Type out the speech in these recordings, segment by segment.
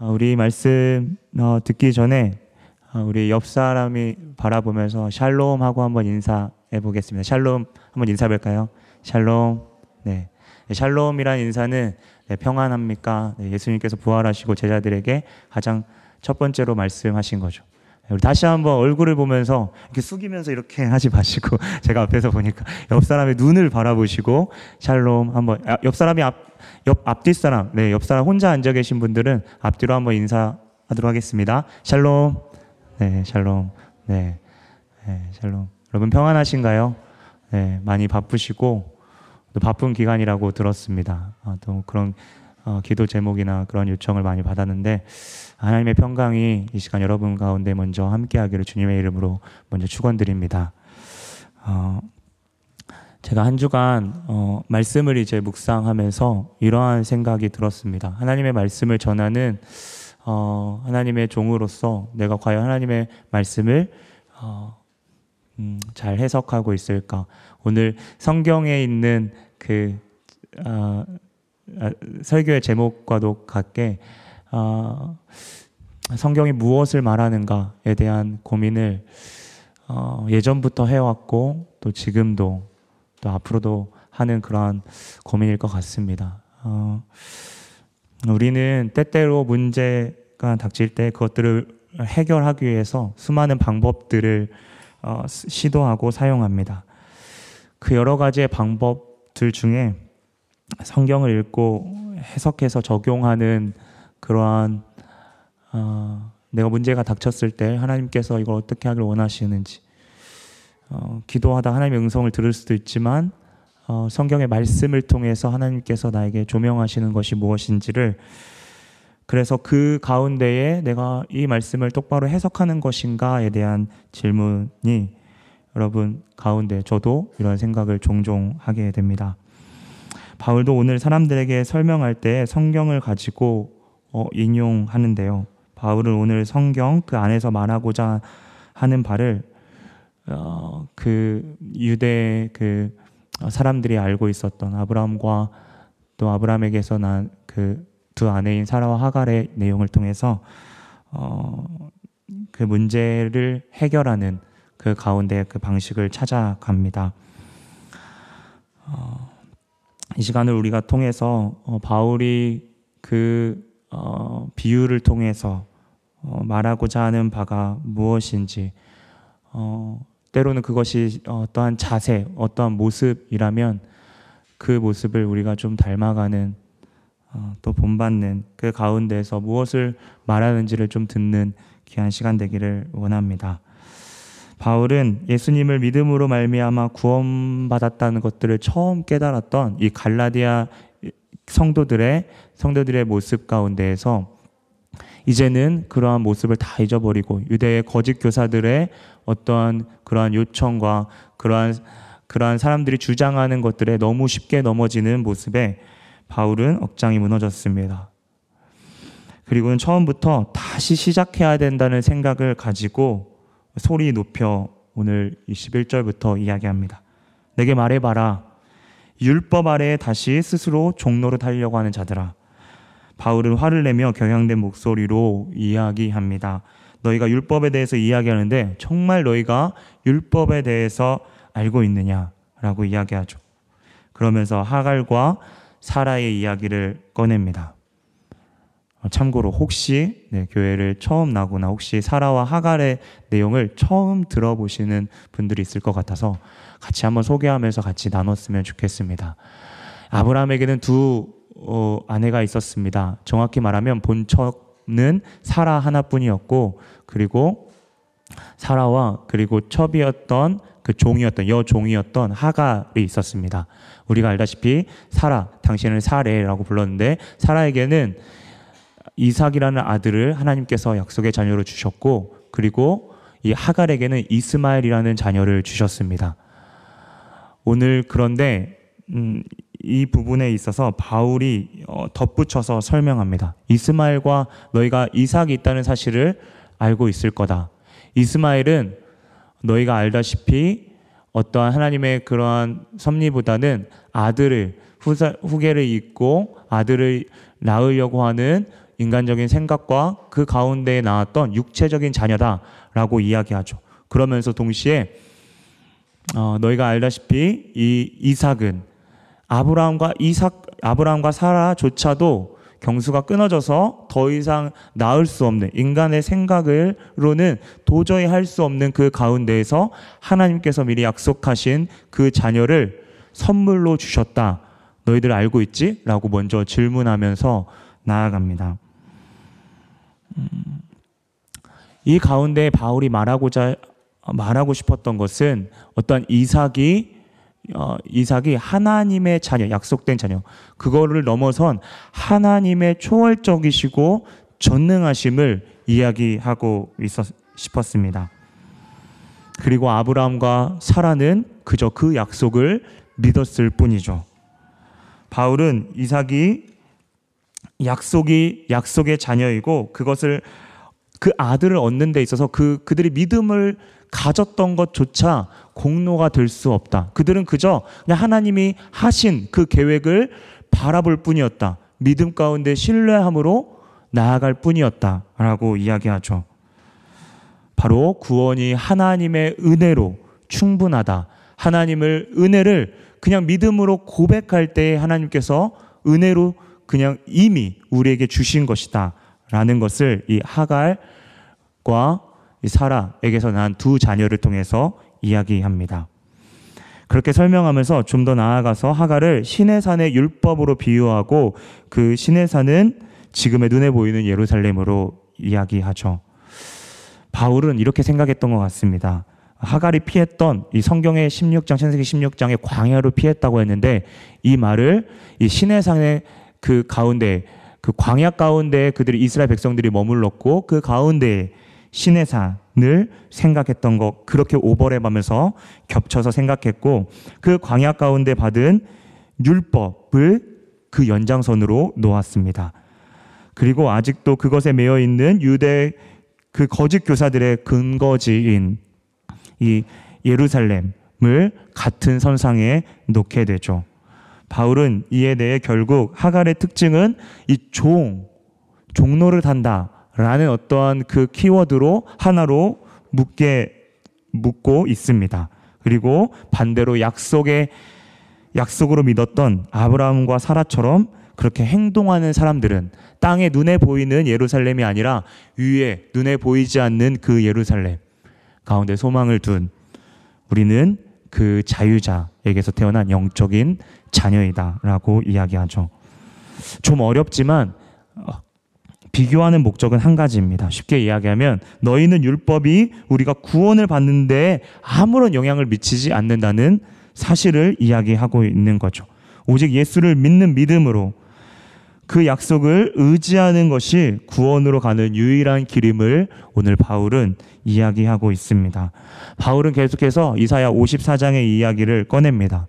어, 우리 말씀 어, 듣기 전에 어, 우리 옆 사람이 바라보면서 샬롬 하고 한번 인사해 보겠습니다. 샬롬 한번 인사 볼까요? 샬롬. 네. 샬롬이란 인사는 네, 평안합니까? 네, 예수님께서 부활하시고 제자들에게 가장 첫 번째로 말씀하신 거죠. 우리 다시 한번 얼굴을 보면서 이렇게 숙이면서 이렇게 하지 마시고 제가 앞에서 보니까 옆 사람의 눈을 바라보시고 샬롬 한번 아, 옆 사람이 앞, 옆 앞뒤 사람 네, 옆 사람 혼자 앉아 계신 분들은 앞뒤로 한번 인사하도록 하겠습니다. 샬롬. 네, 샬롬. 네. 네, 샬롬. 여러분 평안하신가요? 네, 많이 바쁘시고 또 바쁜 기간이라고 들었습니다. 아, 또 그런 어, 기도 제목이나 그런 요청을 많이 받았는데 하나님의 평강이 이 시간 여러분 가운데 먼저 함께하기를 주님의 이름으로 먼저 축원드립니다. 어, 제가 한 주간 어, 말씀을 이제 묵상하면서 이러한 생각이 들었습니다. 하나님의 말씀을 전하는 어, 하나님의 종으로서 내가 과연 하나님의 말씀을 어, 음, 잘 해석하고 있을까? 오늘 성경에 있는 그 어, 아, 설교의 제목과도 같게 어, 성경이 무엇을 말하는가에 대한 고민을 어, 예전부터 해왔고 또 지금도 또 앞으로도 하는 그러한 고민일 것 같습니다. 어, 우리는 때때로 문제가 닥칠 때 그것들을 해결하기 위해서 수많은 방법들을 어, 시도하고 사용합니다. 그 여러 가지의 방법들 중에 성경을 읽고 해석해서 적용하는 그러한 어, 내가 문제가 닥쳤을 때 하나님께서 이걸 어떻게 하길 원하시는지 어, 기도하다 하나님의 응성을 들을 수도 있지만 어, 성경의 말씀을 통해서 하나님께서 나에게 조명하시는 것이 무엇인지를 그래서 그 가운데에 내가 이 말씀을 똑바로 해석하는 것인가에 대한 질문이 여러분 가운데 저도 이런 생각을 종종 하게 됩니다. 바울도 오늘 사람들에게 설명할 때 성경을 가지고 어, 인용하는데요. 바울은 오늘 성경 그 안에서 말하고자 하는 바를 어, 그 유대 그 사람들이 알고 있었던 아브라함과 또 아브라함에게서 난 그 두 아내인 사라와 하갈의 내용을 통해서 어, 그 문제를 해결하는 그 가운데 그 방식을 찾아갑니다. 어, 이 시간을 우리가 통해서 어, 바울이 그 어, 비유를 통해서 어, 말하고자 하는 바가 무엇인지 어, 때로는 그것이 어떠한 자세, 어떠한 모습이라면 그 모습을 우리가 좀 닮아가는 어, 또 본받는 그 가운데서 무엇을 말하는지를 좀 듣는 귀한 시간 되기를 원합니다. 바울은 예수님을 믿음으로 말미암아 구원받았다는 것들을 처음 깨달았던 이 갈라디아 성도들의 성도들의 모습 가운데에서 이제는 그러한 모습을 다 잊어버리고 유대의 거짓 교사들의 어떠한 그러한 요청과 그러한 그러한 사람들이 주장하는 것들에 너무 쉽게 넘어지는 모습에 바울은 억장이 무너졌습니다. 그리고는 처음부터 다시 시작해야 된다는 생각을 가지고 소리 높여 오늘 21절부터 이야기합니다. 내게 말해봐라. 율법 아래에 다시 스스로 종로를 달려고 하는 자들아. 바울은 화를 내며 경향된 목소리로 이야기합니다. 너희가 율법에 대해서 이야기하는데 정말 너희가 율법에 대해서 알고 있느냐라고 이야기하죠. 그러면서 하갈과 사라의 이야기를 꺼냅니다. 어, 참고로 혹시 네, 교회를 처음 나거나 혹시 사라와 하갈의 내용을 처음 들어보시는 분들이 있을 것 같아서 같이 한번 소개하면서 같이 나눴으면 좋겠습니다. 아브라함에게는 두 어, 아내가 있었습니다. 정확히 말하면 본처는 사라 하나뿐이었고 그리고 사라와 그리고 첩이었던 그 종이었던 여종이었던 하갈이 있었습니다. 우리가 알다시피 사라 당신은 사레라고 불렀는데 사라에게는 이삭이라는 아들을 하나님께서 약속의 자녀로 주셨고 그리고 이 하갈에게는 이스마엘이라는 자녀를 주셨습니다. 오늘 그런데 음, 이 부분에 있어서 바울이 어, 덧붙여서 설명합니다. 이스마엘과 너희가 이삭이 있다는 사실을 알고 있을 거다. 이스마엘은 너희가 알다시피 어떠한 하나님의 그러한 섭리보다는 아들을 후사, 후계를 잇고 아들을 낳으려고 하는 인간적인 생각과 그 가운데에 나왔던 육체적인 자녀다라고 이야기하죠. 그러면서 동시에 어, 너희가 알다시피 이 이삭은 아브라함과 이삭 아브라함과 사라조차도 경수가 끊어져서 더 이상 나을 수 없는 인간의 생각으로는 도저히 할 수 없는 그 가운데에서 하나님께서 미리 약속하신 그 자녀를 선물로 주셨다. 너희들 알고 있지? 라고 먼저 질문하면서 나아갑니다. 음, 이 가운데 바울이 말하고자 말하고 싶었던 것은 어떤 이삭이 어, 이삭이 하나님의 자녀, 약속된 자녀, 그거를 넘어선 하나님의 초월적이시고 전능하심을 이야기하고 있었, 싶었습니다. 그리고 아브라함과 사라는 그저 그 약속을 믿었을 뿐이죠. 바울은 이삭이 약속이 약속의 자녀이고 그것을 그 아들을 얻는 데 있어서 그 그들이 믿음을 가졌던 것조차 공로가 될 수 없다. 그들은 그저 그냥 하나님이 하신 그 계획을 바라볼 뿐이었다. 믿음 가운데 신뢰함으로 나아갈 뿐이었다 라고 이야기하죠. 바로 구원이 하나님의 은혜로 충분하다. 하나님을 은혜를 그냥 믿음으로 고백할 때 하나님께서 은혜로 그냥 이미 우리에게 주신 것이다. 라는 것을 이 하갈 과이 사라에게서 난 두 자녀를 통해서 이야기합니다. 그렇게 설명하면서 좀 더 나아가서 하갈을 신의 산의 율법으로 비유하고 그 신의 산은 지금의 눈에 보이는 예루살렘으로 이야기하죠. 바울은 이렇게 생각했던 것 같습니다. 하갈이 피했던 이 성경의 16장, 신세기 16장의 광야로 피했다고 했는데 이 말을 이 신의 산의 그 가운데 그 광야 가운데 그들이 이스라엘 백성들이 머물렀고 그 가운데 신의 산을 생각했던 것 그렇게 오버랩하면서 겹쳐서 생각했고 그 광야 가운데 받은 율법을 그 연장선으로 놓았습니다. 그리고 아직도 그것에 매여 있는 유대 그 거짓 교사들의 근거지인 이 예루살렘을 같은 선상에 놓게 되죠. 바울은 이에 대해 결국 하갈의 특징은 이 종, 종로를 단다. 라는 어떠한 그 키워드로 하나로 묶게 묶고 있습니다. 그리고 반대로 약속의 약속으로 믿었던 아브라함과 사라처럼 그렇게 행동하는 사람들은 땅에 눈에 보이는 예루살렘이 아니라 위에 눈에 보이지 않는 그 예루살렘 가운데 소망을 둔 우리는 그 자유자에게서 태어난 영적인 자녀이다라고 이야기하죠. 좀 어렵지만 비교하는 목적은 한 가지입니다. 쉽게 이야기하면 너희는 율법이 우리가 구원을 받는데 아무런 영향을 미치지 않는다는 사실을 이야기하고 있는 거죠. 오직 예수를 믿는 믿음으로 그 약속을 의지하는 것이 구원으로 가는 유일한 길임을 오늘 바울은 이야기하고 있습니다. 바울은 계속해서 이사야 54장의 이야기를 꺼냅니다.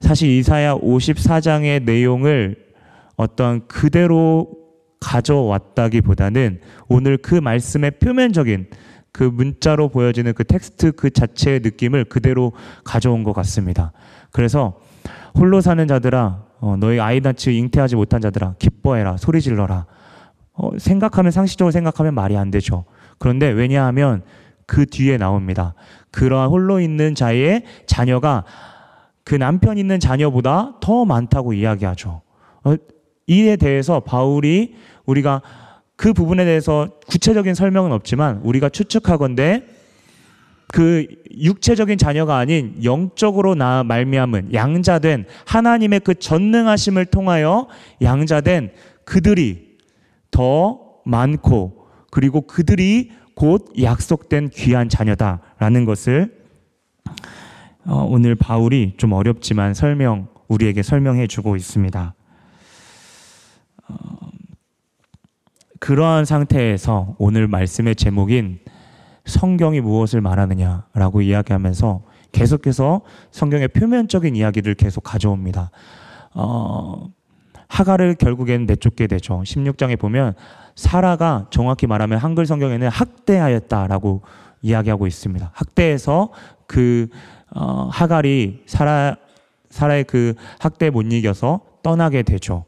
사실 이사야 54장의 내용을 어떤 그대로 가져왔다기보다는 오늘 그 말씀의 표면적인 그 문자로 보여지는 그 텍스트 그 자체의 느낌을 그대로 가져온 것 같습니다. 그래서 홀로 사는 자들아, 어, 너희 아이 낳지 잉태하지 못한 자들아, 기뻐해라, 소리 질러라. 어, 생각하면 상식적으로 생각하면 말이 안 되죠. 그런데 왜냐하면 그 뒤에 나옵니다. 그러한 홀로 있는 자의 자녀가 그 남편 있는 자녀보다 더 많다고 이야기하죠. 어, 이에 대해서 바울이 우리가 그 부분에 대해서 구체적인 설명은 없지만 우리가 추측하건대 그 육체적인 자녀가 아닌 영적으로 나 말미암은 양자된 하나님의 그 전능하심을 통하여 양자된 그들이 더 많고 그리고 그들이 곧 약속된 귀한 자녀다라는 것을 어, 오늘 바울이 좀 어렵지만 설명 우리에게 설명해 주고 있습니다. 어, 그러한 상태에서 오늘 말씀의 제목인 성경이 무엇을 말하느냐라고 이야기하면서 계속해서 성경의 표면적인 이야기를 계속 가져옵니다. 어, 하가를 결국엔 내쫓게 되죠. 16장에 보면 사라가 정확히 말하면 한글 성경에는 학대하였다라고 이야기하고 있습니다. 학대해서 그 어, 하갈이 사라 사라의 그 학대에 못 이겨서 떠나게 되죠.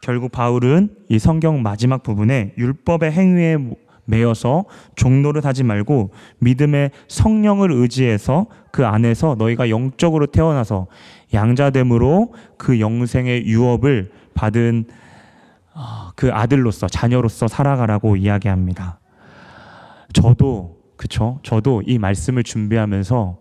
결국 바울은 이 성경 마지막 부분에 율법의 행위에 매여서 종로를 하지 말고 믿음의 성령을 의지해서 그 안에서 너희가 영적으로 태어나서 양자됨으로 그 영생의 유업을 받은 아, 그 아들로서 자녀로서 살아가라고 이야기합니다. 저도 그쵸? 저도 이 말씀을 준비하면서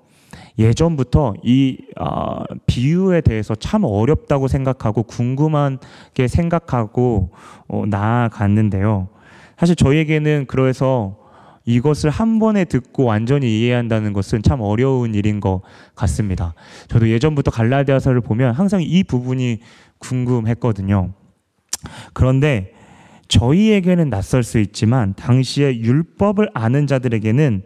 예전부터 이 어, 비유에 대해서 참 어렵다고 생각하고 궁금하게 생각하고 어, 나아갔는데요. 사실 저희에게는 그래서 이것을 한 번에 듣고 완전히 이해한다는 것은 참 어려운 일인 것 같습니다. 저도 예전부터 갈라디아서를 보면 항상 이 부분이 궁금했거든요. 그런데 저희에게는 낯설 수 있지만 당시에 율법을 아는 자들에게는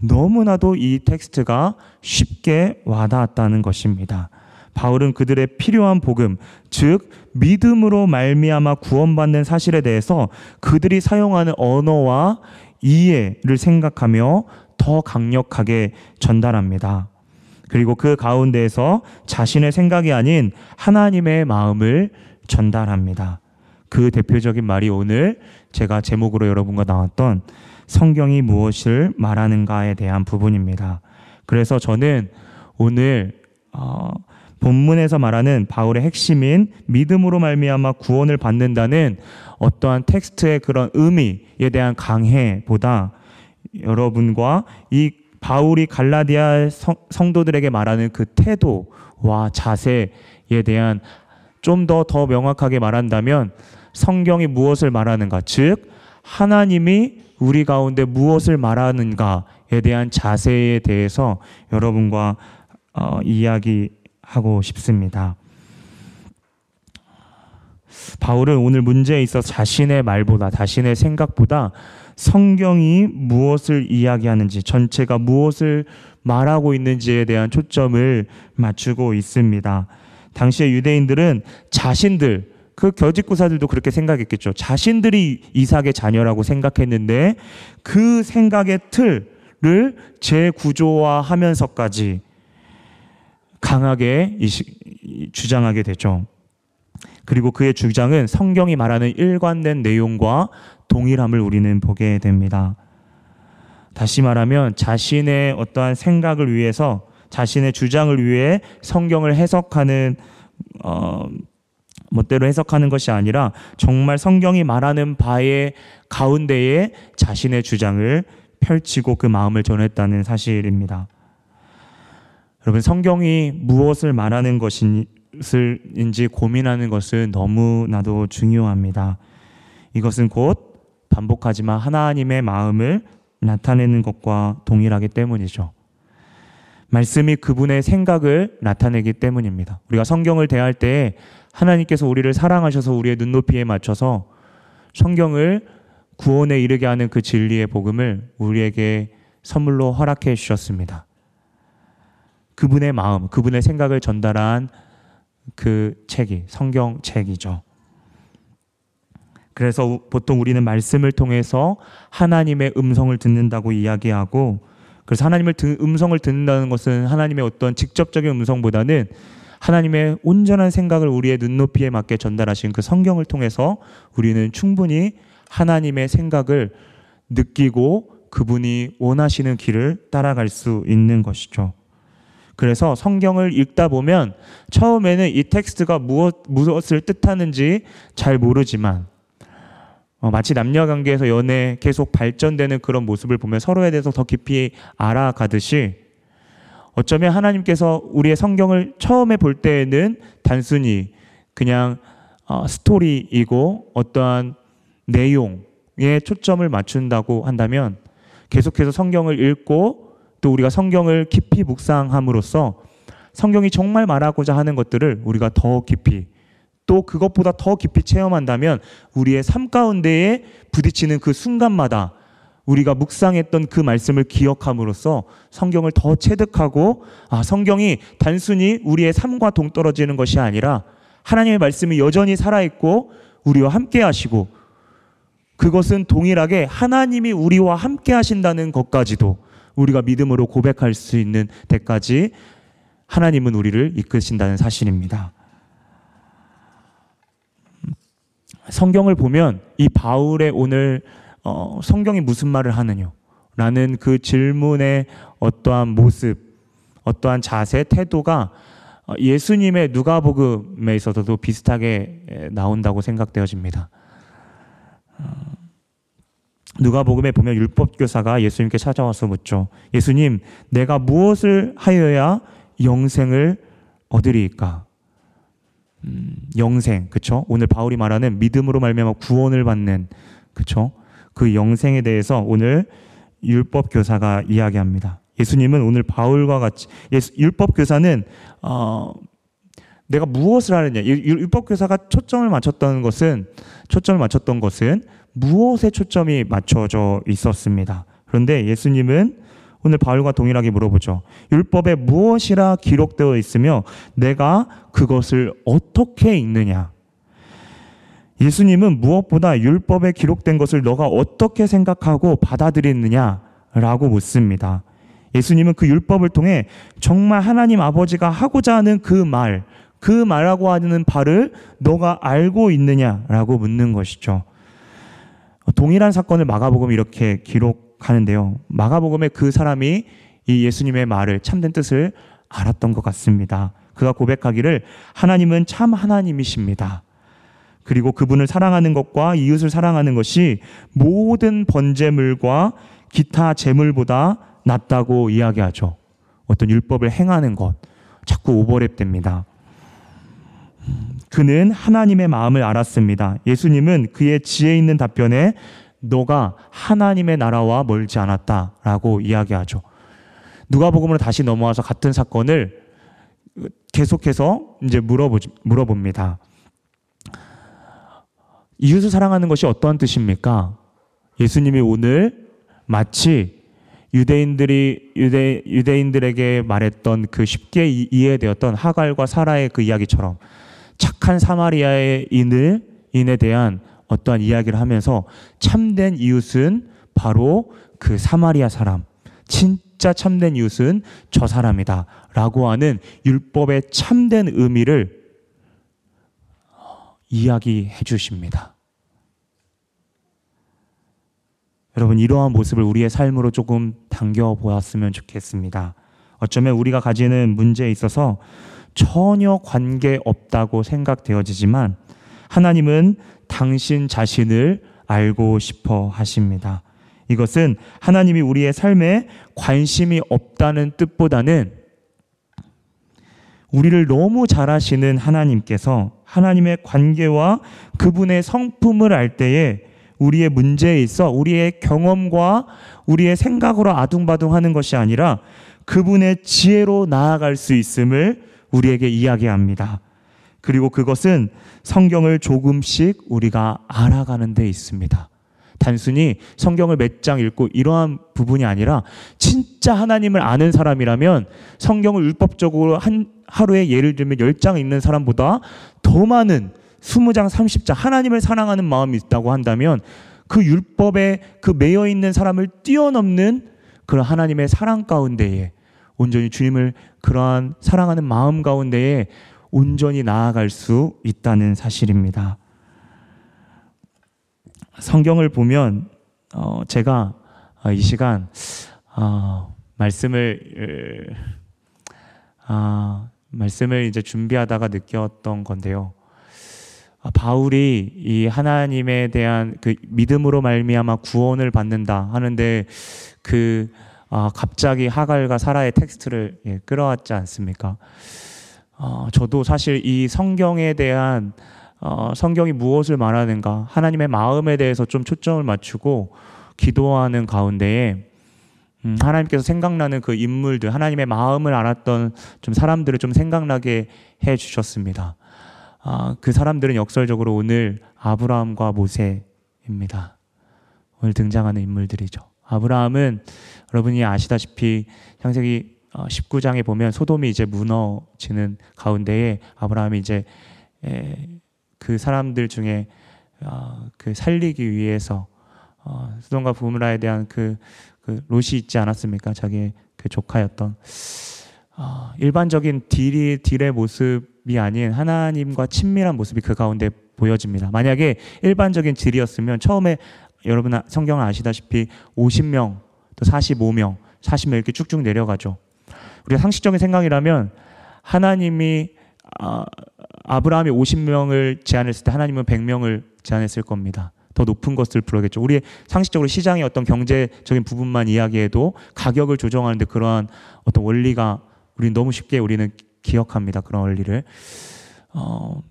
너무나도 이 텍스트가 쉽게 와닿았다는 것입니다. 바울은 그들의 필요한 복음, 즉 믿음으로 말미암아 구원받는 사실에 대해서 그들이 사용하는 언어와 이해를 생각하며 더 강력하게 전달합니다. 그리고 그 가운데에서 자신의 생각이 아닌 하나님의 마음을 전달합니다. 그 대표적인 말이 오늘 제가 제목으로 여러분과 나왔던 성경이 무엇을 말하는가에 대한 부분입니다. 그래서 저는 오늘 어, 본문에서 말하는 바울의 핵심인 믿음으로 말미암아 구원을 받는다는 어떠한 텍스트의 그런 의미에 대한 강해보다 여러분과 이 바울이 갈라디아 성, 도들에게 말하는 그 태도와 자세에 대한 좀 더더 더 명확하게 말한다면 성경이 무엇을 말하는가 즉 하나님이 우리 가운데 무엇을 말하는가에 대한 자세에 대해서 여러분과 어, 이야기하고 싶습니다. 바울은 오늘 문제에 있어 자신의 말보다 자신의 생각보다 성경이 무엇을 이야기하는지 전체가 무엇을 말하고 있는지에 대한 초점을 맞추고 있습니다. 당시의 유대인들은 자신들 그 겨직구사들도 그렇게 생각했겠죠. 자신들이 이삭의 자녀라고 생각했는데 그 생각의 틀을 재구조화하면서까지 강하게 주장하게 되죠. 그리고 그의 주장은 성경이 말하는 일관된 내용과 동일함을 우리는 보게 됩니다. 다시 말하면 자신의 어떠한 생각을 위해서 자신의 주장을 위해 성경을 해석하는 어, 멋대로 해석하는 것이 아니라 정말 성경이 말하는 바의 가운데에 자신의 주장을 펼치고 그 마음을 전했다는 사실입니다. 여러분, 성경이 무엇을 말하는 것인지 고민하는 것은 너무나도 중요합니다. 이것은 곧 반복하지만 하나님의 마음을 나타내는 것과 동일하기 때문이죠. 말씀이 그분의 생각을 나타내기 때문입니다. 우리가 성경을 대할 때 하나님께서 우리를 사랑하셔서 우리의 눈높이에 맞춰서 성경을 구원에 이르게 하는 그 진리의 복음을 우리에게 선물로 허락해 주셨습니다. 그분의 마음, 그분의 생각을 전달한 그 책이 성경 책이죠. 그래서 보통 우리는 말씀을 통해서 하나님의 음성을 듣는다고 이야기하고 그래서 하나님을 음성을 듣는다는 것은 하나님의 어떤 직접적인 음성보다는 하나님의 온전한 생각을 우리의 눈높이에 맞게 전달하신 그 성경을 통해서 우리는 충분히 하나님의 생각을 느끼고 그분이 원하시는 길을 따라갈 수 있는 것이죠. 그래서 성경을 읽다 보면 처음에는 이 텍스트가 무엇, 무엇을 뜻하는지 잘 모르지만 어, 마치 남녀 관계에서 연애 계속 발전되는 그런 모습을 보면 서로에 대해서 더 깊이 알아가듯이 어쩌면 하나님께서 우리의 성경을 처음에 볼 때에는 단순히 그냥 어, 스토리이고 어떠한 내용에 초점을 맞춘다고 한다면 계속해서 성경을 읽고 또 우리가 성경을 깊이 묵상함으로써 성경이 정말 말하고자 하는 것들을 우리가 더 깊이 또 그것보다 더 깊이 체험한다면 우리의 삶 가운데에 부딪히는 그 순간마다 우리가 묵상했던 그 말씀을 기억함으로써 성경을 더 체득하고 아, 성경이 단순히 우리의 삶과 동떨어지는 것이 아니라 하나님의 말씀이 여전히 살아있고 우리와 함께 하시고 그것은 동일하게 하나님이 우리와 함께 하신다는 것까지도 우리가 믿음으로 고백할 수 있는 때까지 하나님은 우리를 이끄신다는 사실입니다. 성경을 보면 이 바울의 오늘 어, 성경이 무슨 말을 하느냐 라는 그 질문의 어떠한 모습, 어떠한 자세, 태도가 어, 예수님의 누가복음에 있어서도 비슷하게 나온다고 생각되어집니다. 어, 누가복음에 보면 율법 교사가 예수님께 찾아와서 묻죠. 예수님, 내가 무엇을 하여야 영생을 얻으리까? 음, 영생, 그쵸? 오늘 바울이 말하는 믿음으로 말미암아 구원을 받는, 그쵸? 그 영생에 대해서 오늘 율법 교사가 이야기합니다. 예수님은 오늘 바울과 같이 예수, 율법 교사는 어, 내가 무엇을 하느냐 율법 교사가 초점을 맞췄던 것은 초점을 맞췄던 것은 무엇에 초점이 맞춰져 있었습니다. 그런데 예수님은 오늘 바울과 동일하게 물어보죠. 율법에 무엇이라 기록되어 있으며 내가 그것을 어떻게 읽느냐? 예수님은 무엇보다 율법에 기록된 것을 너가 어떻게 생각하고 받아들였느냐라고 묻습니다. 예수님은 그 율법을 통해 정말 하나님 아버지가 하고자 하는 그 말, 그 말하고 하는 바를 너가 알고 있느냐라고 묻는 것이죠. 동일한 사건을 마가복음 이렇게 기록하는데요. 마가복음에 그 사람이 이 예수님의 말을 참된 뜻을 알았던 것 같습니다. 그가 고백하기를 하나님은 참 하나님이십니다. 그리고 그분을 사랑하는 것과 이웃을 사랑하는 것이 모든 번제물과 기타 제물보다 낫다고 이야기하죠. 어떤 율법을 행하는 것. 자꾸 오버랩 됩니다. 그는 하나님의 마음을 알았습니다. 예수님은 그의 지혜 있는 답변에 너가 하나님의 나라와 멀지 않았다 라고 이야기하죠. 누가복음으로 다시 넘어와서 같은 사건을 계속해서 이제 물어보, 물어봅니다. 이웃을 사랑하는 것이 어떠한 뜻입니까? 예수님이 오늘 마치 유대인들이 유대 유대인들에게 말했던 그 쉽게 이해되었던 하갈과 사라의 그 이야기처럼 착한 사마리아의 인을 인에 대한 어떠한 이야기를 하면서 참된 이웃은 바로 그 사마리아 사람, 진짜 참된 이웃은 저 사람이다라고 하는 율법의 참된 의미를 이야기해 주십니다. 여러분, 이러한 모습을 우리의 삶으로 조금 당겨 보았으면 좋겠습니다. 어쩌면 우리가 가지는 문제에 있어서 전혀 관계 없다고 생각되어지지만 하나님은 당신 자신을 알고 싶어 하십니다. 이것은 하나님이 우리의 삶에 관심이 없다는 뜻보다는 우리를 너무 잘 아시는 하나님께서 하나님의 관계와 그분의 성품을 알 때에 우리의 문제에 있어 우리의 경험과 우리의 생각으로 아둥바둥 하는 것이 아니라 그분의 지혜로 나아갈 수 있음을 우리에게 이야기합니다. 그리고 그것은 성경을 조금씩 우리가 알아가는 데 있습니다. 단순히 성경을 몇 장 읽고 이러한 부분이 아니라 진짜 하나님을 아는 사람이라면 성경을 율법적으로 한 하루에 예를 들면 10장 읽는 사람보다 더 많은 20장, 30장 하나님을 사랑하는 마음이 있다고 한다면 그 율법에 그 매여 있는 사람을 뛰어넘는 그런 하나님의 사랑 가운데에 온전히 주님을 그러한 사랑하는 마음 가운데에 온전히 나아갈 수 있다는 사실입니다. 성경을 보면 어, 제가 어, 이 시간 어, 말씀을 어, 말씀을 이제 준비하다가 느꼈던 건데요. 아, 바울이 이 하나님에 대한 그 믿음으로 말미암아 구원을 받는다 하는데 그 아, 갑자기 하갈과 사라의 텍스트를 예, 끌어왔지 않습니까? 어, 저도 사실 이 성경에 대한 어, 성경이 무엇을 말하는가 하나님의 마음에 대해서 좀 초점을 맞추고 기도하는 가운데에 음, 하나님께서 생각나는 그 인물들, 하나님의 마음을 알았던 좀 사람들을 좀 생각나게 해 주셨습니다. 아, 그 사람들은 역설적으로 오늘 아브라함과 모세입니다. 오늘 등장하는 인물들이죠. 아브라함은 여러분이 아시다시피 창세기 19장에 어, 보면 소돔이 이제 무너지는 가운데에 아브라함이 이제 그 사람들 중에 어, 그 살리기 위해서 어, 소돔과 부므라에 대한 그, 그 롯이 있지 않았습니까? 자기의 그 조카였던 일반적인 딜이 딜의 모습이 아닌 하나님과 친밀한 모습이 그 가운데 보여집니다. 만약에 일반적인 질이었으면 처음에 여러분 성경을 아시다시피 50명 또 45명, 40명 이렇게 쭉쭉 내려가죠. 우리가 상식적인 생각이라면 하나님이 아, 아브라함이 50명을 제안했을 때 하나님은 100명을 제안했을 겁니다. 더 높은 것을 부르겠죠. 우리 상식적으로 시장의 어떤 경제적인 부분만 이야기해도 가격을 조정하는데 그러한 어떤 원리가 우리는 너무 쉽게 우리는 기억합니다. 그런 원리를. 어,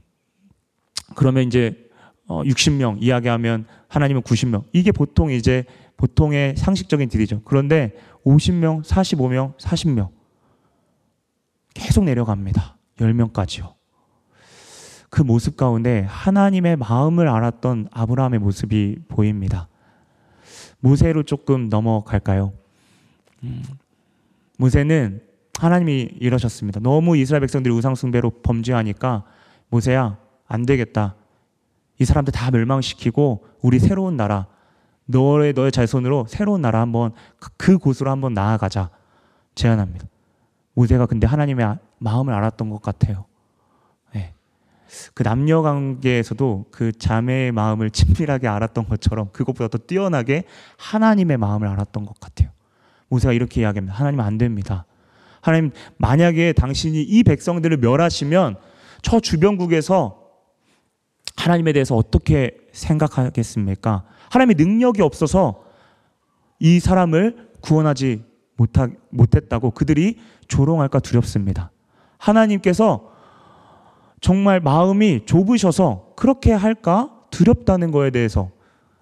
그러면 이제 어, 60명 이야기하면 하나님은 90명. 이게 보통 이제 보통의 상식적인 딜이죠. 그런데 50명, 45명, 40명 계속 내려갑니다. 10명까지요. 그 모습 가운데 하나님의 마음을 알았던 아브라함의 모습이 보입니다. 모세로 조금 넘어갈까요? 음, 모세는 하나님이 이러셨습니다. 너무 이스라엘 백성들이 우상숭배로 범죄하니까 모세야 안 되겠다. 이 사람들 다 멸망시키고 우리 새로운 나라 너의 너의 자손으로 새로운 나라 한번 그 곳으로 한번 나아가자 제안합니다. 모세가 근데 하나님의 마음을 알았던 것 같아요. 네. 그 남녀 관계에서도 그 자매의 마음을 친밀하게 알았던 것처럼 그것보다 더 뛰어나게 하나님의 마음을 알았던 것 같아요. 모세가 이렇게 이야기합니다. 하나님 안 됩니다. 하나님 만약에 당신이 이 백성들을 멸하시면 저 주변국에서 하나님에 대해서 어떻게 생각하겠습니까? 하나님의 능력이 없어서 이 사람을 구원하지 못하, 못했다고 그들이 조롱할까 두렵습니다. 하나님께서 정말 마음이 좁으셔서 그렇게 할까 두렵다는 거에 대해서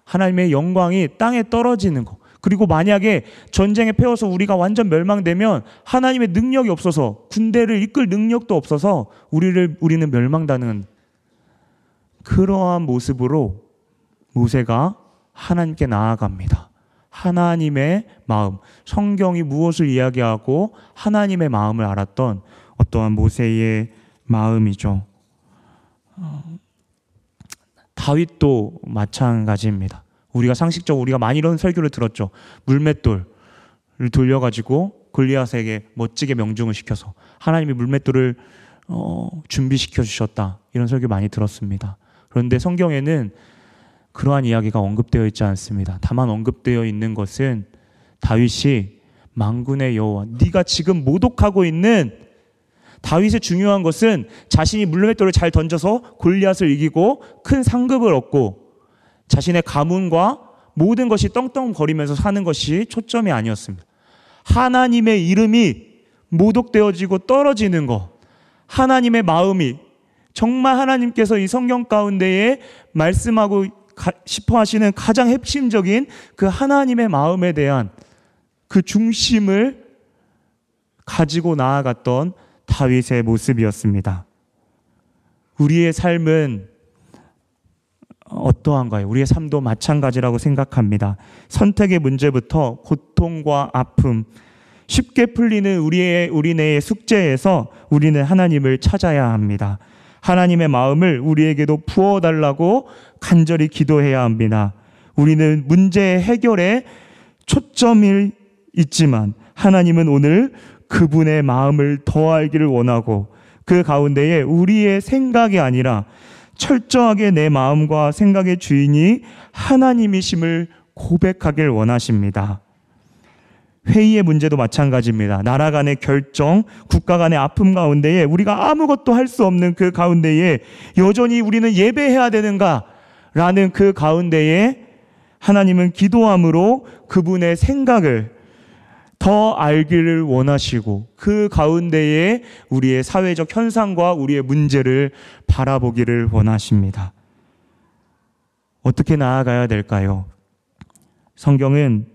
하나님의 영광이 땅에 떨어지는 거. 그리고 만약에 전쟁에 패워서 우리가 완전 멸망되면 하나님의 능력이 없어서 군대를 이끌 능력도 없어서 우리를 우리는 멸망당하는 그러한 모습으로 모세가 하나님께 나아갑니다. 하나님의 마음, 성경이 무엇을 이야기하고 하나님의 마음을 알았던 어떠한 모세의 마음이죠. 어, 다윗도 마찬가지입니다. 우리가 상식적으로 우리가 많이 이런 설교를 들었죠. 물맷돌을 돌려가지고 골리앗에게 멋지게 명중을 시켜서 하나님이 물맷돌을 어, 준비시켜 주셨다 이런 설교 많이 들었습니다. 그런데 성경에는 그러한 이야기가 언급되어 있지 않습니다. 다만 언급되어 있는 것은 다윗이 망군의 여호와 네가 지금 모독하고 있는 다윗의 중요한 것은 자신이 물맷돌을 잘 던져서 골리앗을 이기고 큰 상급을 얻고 자신의 가문과 모든 것이 떵떵거리면서 사는 것이 초점이 아니었습니다. 하나님의 이름이 모독되어지고 떨어지는 것, 하나님의 마음이 정말 하나님께서 이 성경 가운데에 말씀하고 싶어 하시는 가장 핵심적인 그 하나님의 마음에 대한 그 중심을 가지고 나아갔던 다윗의 모습이었습니다. 우리의 삶은 어떠한가요? 우리의 삶도 마찬가지라고 생각합니다. 선택의 문제부터 고통과 아픔, 쉽게 풀리는 우리의 우리네의 숙제에서 우리는 하나님을 찾아야 합니다. 하나님의 마음을 우리에게도 부어 달라고 간절히 기도해야 합니다. 우리는 문제 해결에 초점이 있지만 하나님은 오늘 그분의 마음을 더 알기를 원하고 그 가운데에 우리의 생각이 아니라 철저하게 내 마음과 생각의 주인이 하나님이심을 고백하길 원하십니다. 회의의 문제도 마찬가지입니다. 나라 간의 결정, 국가 간의 아픔 가운데에 우리가 아무것도 할 수 없는 그 가운데에 여전히 우리는 예배해야 되는가? 라는 그 가운데에 하나님은 기도함으로 그분의 생각을 더 알기를 원하시고 그 가운데에 우리의 사회적 현상과 우리의 문제를 바라보기를 원하십니다. 어떻게 나아가야 될까요? 성경은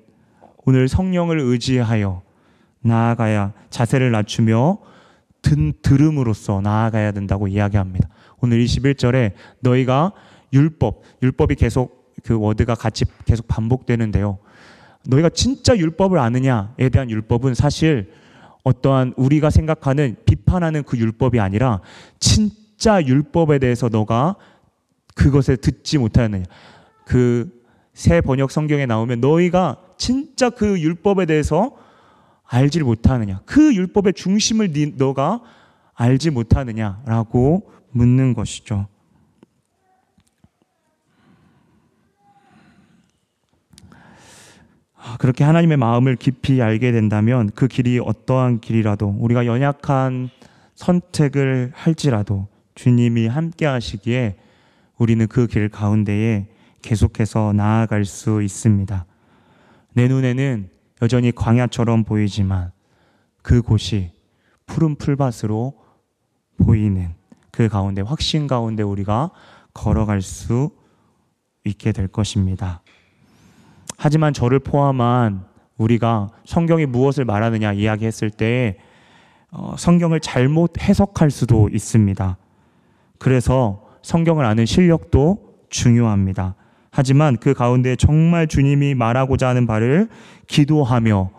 오늘 성령을 의지하여 나아가야 자세를 낮추며 든, 들음으로써 나아가야 된다고 이야기합니다. 오늘 21절에 너희가 율법, 율법이 계속 그 워드가 같이 계속 반복되는데요. 너희가 진짜 율법을 아느냐에 대한 율법은 사실 어떠한 우리가 생각하는 비판하는 그 율법이 아니라 진짜 율법에 대해서 너가 그것에 듣지 못하느냐. 그 새 번역 성경에 나오면 너희가 진짜 그 율법에 대해서 알지를 못하느냐. 그 율법의 중심을 너가 알지 못하느냐라고 묻는 것이죠. 그렇게 하나님의 마음을 깊이 알게 된다면 그 길이 어떠한 길이라도 우리가 연약한 선택을 할지라도 주님이 함께 하시기에 우리는 그 길 가운데에 계속해서 나아갈 수 있습니다. 내 눈에는 여전히 광야처럼 보이지만 그곳이 푸른 풀밭으로 보이는 그 가운데 확신 가운데 우리가 걸어갈 수 있게 될 것입니다. 하지만 저를 포함한 우리가 성경이 무엇을 말하느냐 이야기했을 때 어, 성경을 잘못 해석할 수도 있습니다. 그래서 성경을 아는 실력도 중요합니다. 하지만 그 가운데 정말 주님이 말하고자 하는 바를 기도하며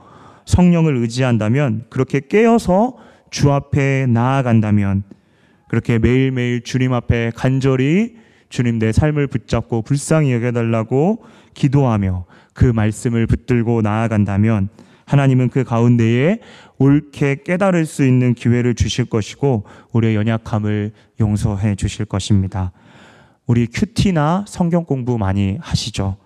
성령을 의지한다면 그렇게 깨어서 주 앞에 나아간다면 그렇게 매일매일 주님 앞에 간절히 주님 내 삶을 붙잡고 불쌍히 여겨달라고 기도하며 그 말씀을 붙들고 나아간다면 하나님은 그 가운데에 옳게 깨달을 수 있는 기회를 주실 것이고 우리의 연약함을 용서해 주실 것입니다. 우리 큐티나 성경 공부 많이 하시죠.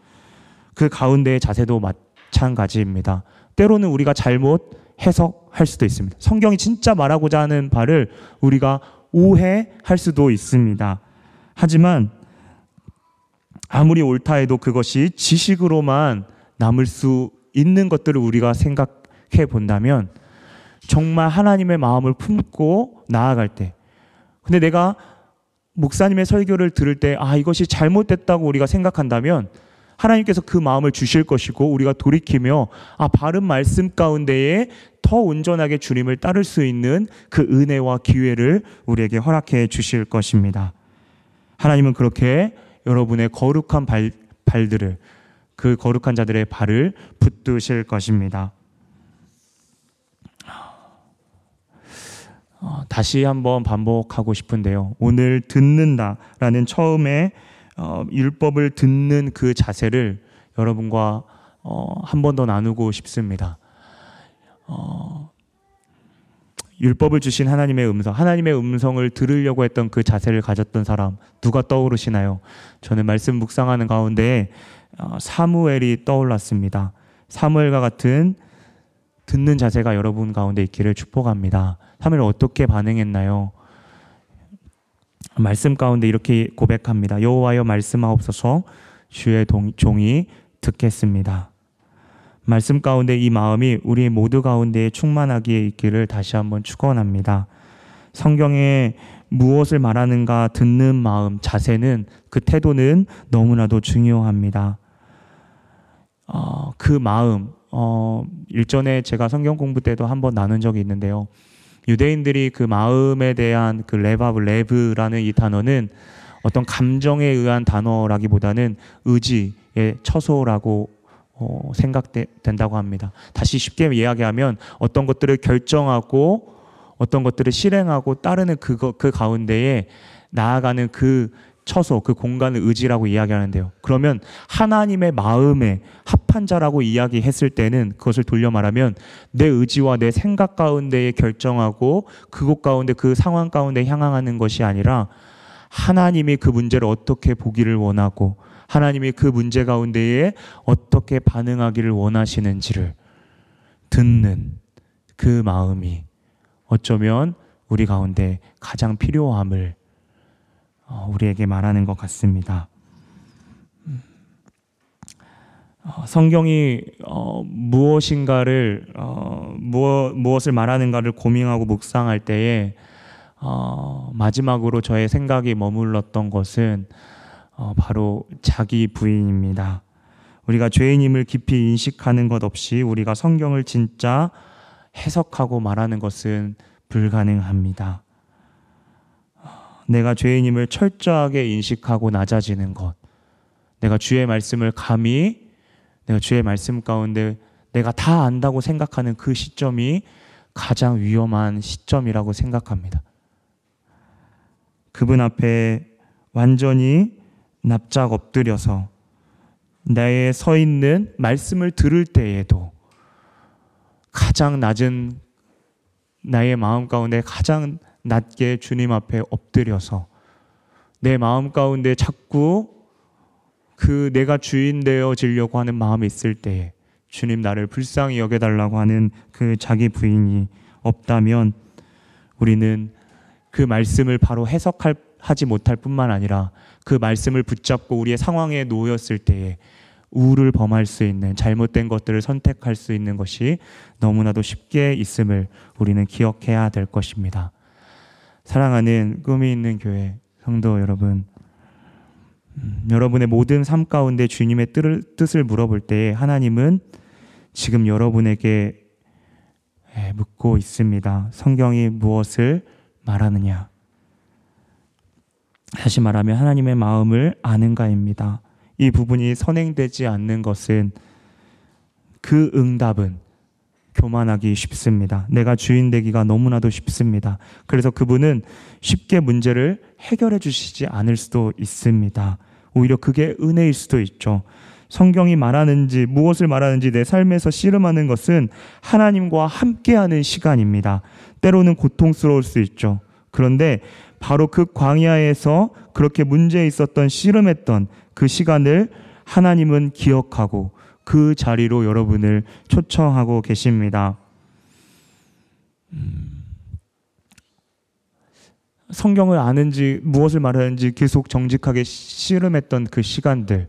그 가운데의 자세도 마찬가지입니다. 때로는 우리가 잘못 해석할 수도 있습니다. 성경이 진짜 말하고자 하는 바를 우리가 오해할 수도 있습니다. 하지만 아무리 옳다 해도 그것이 지식으로만 남을 수 있는 것들을 우리가 생각해 본다면 정말 하나님의 마음을 품고 나아갈 때 근데 내가 목사님의 설교를 들을 때 아 이것이 잘못됐다고 우리가 생각한다면 하나님께서 그 마음을 주실 것이고 우리가 돌이키며 아 바른 말씀 가운데에 더 온전하게 주님을 따를 수 있는 그 은혜와 기회를 우리에게 허락해 주실 것입니다. 하나님은 그렇게 여러분의 거룩한 발, 발들을 그 거룩한 자들의 발을 붙드실 것입니다. 어, 다시 한번 반복하고 싶은데요. 오늘 듣는다라는 처음에 어, 율법을 듣는 그 자세를 여러분과 어, 한 번 더 나누고 싶습니다. 어, 율법을 주신 하나님의 음성, 하나님의 음성을 들으려고 했던 그 자세를 가졌던 사람 누가 떠오르시나요? 저는 말씀 묵상하는 가운데 어, 사무엘이 떠올랐습니다. 사무엘과 같은 듣는 자세가 여러분 가운데 있기를 축복합니다. 사무엘 어떻게 반응했나요? 말씀 가운데 이렇게 고백합니다. 여호와여 말씀하옵소서 주의 동, 종이 듣겠습니다. 말씀 가운데 이 마음이 우리 모두 가운데 충만하기에 있기를 다시 한번 축원합니다. 성경이 무엇을 말하는가 듣는 마음, 자세는 그 태도는 너무나도 중요합니다. 어, 그 마음, 어, 일전에 제가 성경 공부 때도 한번 나눈 적이 있는데요. 유대인들이 그 마음에 대한 그 레바브, 레브라는 이 단어는 어떤 감정에 의한 단어라기보다는 의지의 처소라고 어, 생각된다고 합니다. 다시 쉽게 이야기하면 어떤 것들을 결정하고 어떤 것들을 실행하고 따르는 그거, 그 가운데에 나아가는 그 처소, 그 공간을 의지라고 이야기하는데요. 그러면 하나님의 마음에 합한 자라고 이야기했을 때는 그것을 돌려 말하면 내 의지와 내 생각 가운데에 결정하고 그곳 가운데 그 상황 가운데 향하는 것이 아니라 하나님이 그 문제를 어떻게 보기를 원하고 하나님이 그 문제 가운데에 어떻게 반응하기를 원하시는지를 듣는 그 마음이 어쩌면 우리 가운데 가장 필요함을 어, 우리에게 말하는 것 같습니다. 어, 성경이 어, 무엇인가를 어, 무엇, 무엇을 말하는가를 고민하고 묵상할 때에 어, 마지막으로 저의 생각이 머물렀던 것은 어, 바로 자기 부인입니다. 우리가 죄인임을 깊이 인식하는 것 없이 우리가 성경을 진짜 해석하고 말하는 것은 불가능합니다. 내가 죄인임을 철저하게 인식하고 낮아지는 것. 내가 주의 말씀을 감히 내가 주의 말씀 가운데 내가 다 안다고 생각하는 그 시점이 가장 위험한 시점이라고 생각합니다. 그분 앞에 완전히 납작 엎드려서 나의 서 있는 말씀을 들을 때에도 가장 낮은 나의 마음 가운데 가장 낮게 주님 앞에 엎드려서 내 마음 가운데 자꾸 그 내가 주인 되어지려고 하는 마음이 있을 때에 주님 나를 불쌍히 여겨달라고 하는 그 자기 부인이 없다면 우리는 그 말씀을 바로 해석할 하지 못할 뿐만 아니라 그 말씀을 붙잡고 우리의 상황에 놓였을 때에 우를 범할 수 있는 잘못된 것들을 선택할 수 있는 것이 너무나도 쉽게 있음을 우리는 기억해야 될 것입니다. 사랑하는 꿈이 있는 교회 성도 여러분, 음, 여러분의 모든 삶 가운데 주님의 뜻을 물어볼 때에 하나님은 지금 여러분에게 예, 묻고 있습니다. 성경이 무엇을 말하느냐? 다시 말하면 하나님의 마음을 아는가입니다. 이 부분이 선행되지 않는 것은 그 응답은 교만하기 쉽습니다. 내가 주인 되기가 너무나도 쉽습니다. 그래서 그분은 쉽게 문제를 해결해 주시지 않을 수도 있습니다. 오히려 그게 은혜일 수도 있죠. 성경이 말하는지 무엇을 말하는지 내 삶에서 씨름하는 것은 하나님과 함께하는 시간입니다. 때로는 고통스러울 수 있죠. 그런데 바로 그 광야에서 그렇게 문제 있었던 씨름했던 그 시간을 하나님은 기억하고 그 자리로 여러분을 초청하고 계십니다. 음. 성경을 아는지 무엇을 말하는지 계속 정직하게 씨름했던 그 시간들,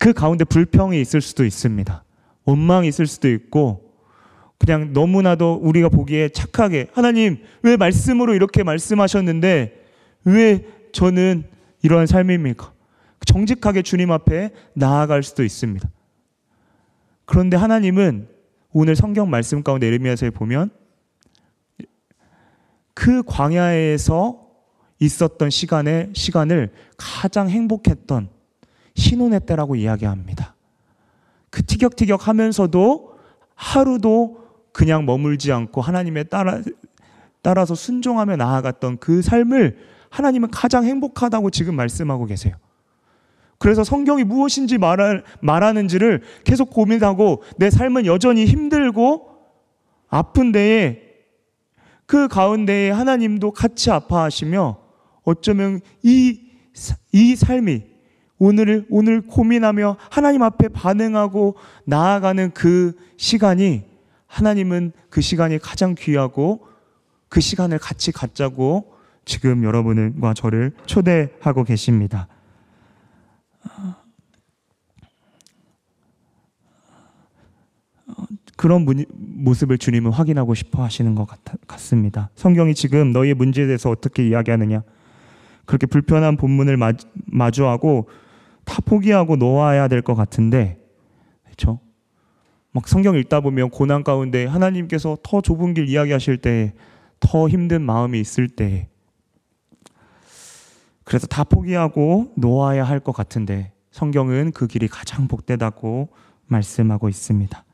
그 가운데 불평이 있을 수도 있습니다. 원망이 있을 수도 있고, 그냥 너무나도 우리가 보기에 착하게, 하나님, 왜 말씀으로 이렇게 말씀하셨는데, 왜 저는 이러한 삶입니까? 정직하게 주님 앞에 나아갈 수도 있습니다. 그런데 하나님은 오늘 성경 말씀 가운데 에르미야서에 보면 그 광야에서 있었던 시간에 시간을 가장 행복했던 신혼의 때라고 이야기합니다. 그 티격티격 하면서도 하루도 그냥 머물지 않고 하나님의 따라, 따라서 순종하며 나아갔던 그 삶을 하나님은 가장 행복하다고 지금 말씀하고 계세요. 그래서 성경이 무엇인지 말할, 말하는지를 계속 고민하고 내 삶은 여전히 힘들고 아픈 데에 그 가운데에 하나님도 같이 아파하시며 어쩌면 이, 이 삶이 오늘을, 오늘 고민하며 하나님 앞에 반응하고 나아가는 그 시간이 하나님은 그 시간이 가장 귀하고 그 시간을 같이 갖자고 지금 여러분과 저를 초대하고 계십니다. 그런 모습을 주님은 확인하고 싶어 하시는 것 같, 습니다 성경이 지금 너희의 문제에 대해서 어떻게 이야기하느냐? 그렇게 불편한 본문을 마주하고 다 포기하고 놓아야 될 것 같은데, 그렇죠? 막 성경 읽다 보면 고난 가운데 하나님께서 더 좁은 길 이야기하실 때, 더 힘든 마음이 있을 때, 그래서 다 포기하고 놓아야 할 것 같은데, 성경은 그 길이 가장 복되다고 말씀하고 있습니다.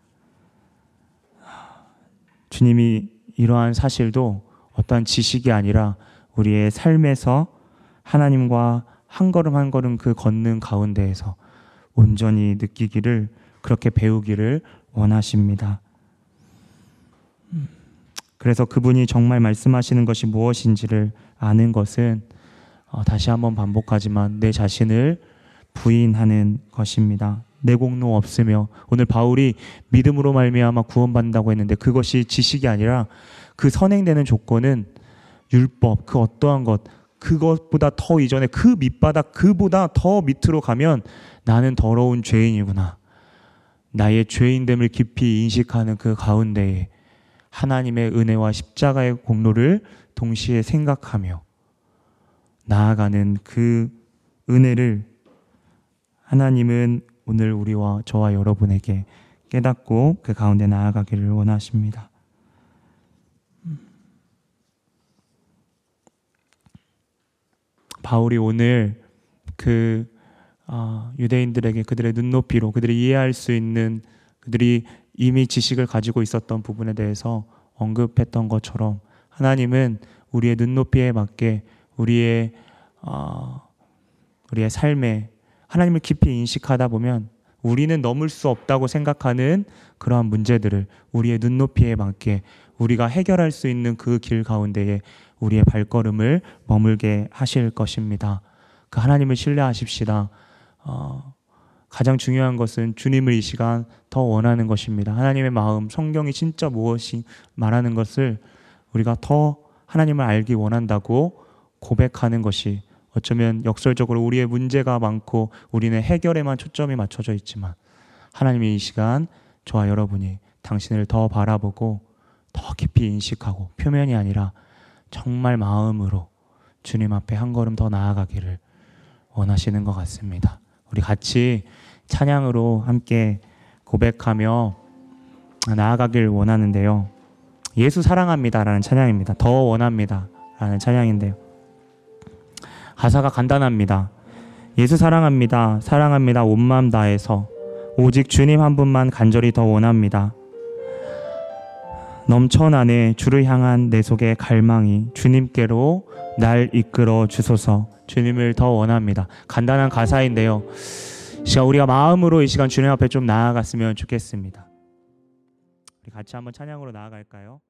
주님이 이러한 사실도 어떠한 지식이 아니라 우리의 삶에서 하나님과 한 걸음 한 걸음 그 걷는 가운데에서 온전히 느끼기를 그렇게 배우기를 원하십니다. 그래서 그분이 정말 말씀하시는 것이 무엇인지를 아는 것은 어, 다시 한번 반복하지만 내 자신을 부인하는 것입니다. 내 공로 없으며 오늘 바울이 믿음으로 말미암아 구원받는다고 했는데 그것이 지식이 아니라 그 선행되는 조건은 율법 그 어떠한 것 그것보다 더 이전에 그 밑바닥 그보다 더 밑으로 가면 나는 더러운 죄인이구나. 나의 죄인됨을 깊이 인식하는 그 가운데에 하나님의 은혜와 십자가의 공로를 동시에 생각하며 나아가는 그 은혜를 하나님은 오늘 우리와 저와 여러분에게 깨닫고 그 가운데 나아가기를 원하십니다. 바울이 오늘 그 어, 유대인들에게 그들의 눈높이로 그들이 이해할 수 있는 그들이 이미 지식을 가지고 있었던 부분에 대해서 언급했던 것처럼 하나님은 우리의 눈높이에 맞게 우리의 어, 우리의 삶에 하나님을 깊이 인식하다 보면 우리는 넘을 수 없다고 생각하는 그러한 문제들을 우리의 눈높이에 맞게 우리가 해결할 수 있는 그 길 가운데에 우리의 발걸음을 머물게 하실 것입니다. 그 하나님을 신뢰하십시다. 어, 가장 중요한 것은 주님을 이 시간 더 원하는 것입니다. 하나님의 마음, 성경이 진짜 무엇이 말하는 것을 우리가 더 하나님을 알기 원한다고 고백하는 것이 어쩌면 역설적으로 우리의 문제가 많고 우리는 해결에만 초점이 맞춰져 있지만 하나님이 이 시간 저와 여러분이 당신을 더 바라보고 더 깊이 인식하고 표면이 아니라 정말 마음으로 주님 앞에 한 걸음 더 나아가기를 원하시는 것 같습니다. 우리 같이 찬양으로 함께 고백하며 나아가길 원하는데요. 예수 사랑합니다라는 찬양입니다. 더 원합니다라는 찬양인데요. 가사가 간단합니다. 예수 사랑합니다. 사랑합니다. 온 마음 다해서 오직 주님 한 분만 간절히 더 원합니다. 넘쳐나네 주를 향한 내 속의 갈망이 주님께로 날 이끌어 주소서 주님을 더 원합니다. 간단한 가사인데요. 시간 우리가 마음으로 이 시간 주님 앞에 좀 나아갔으면 좋겠습니다. 우리 같이 한번 찬양으로 나아갈까요?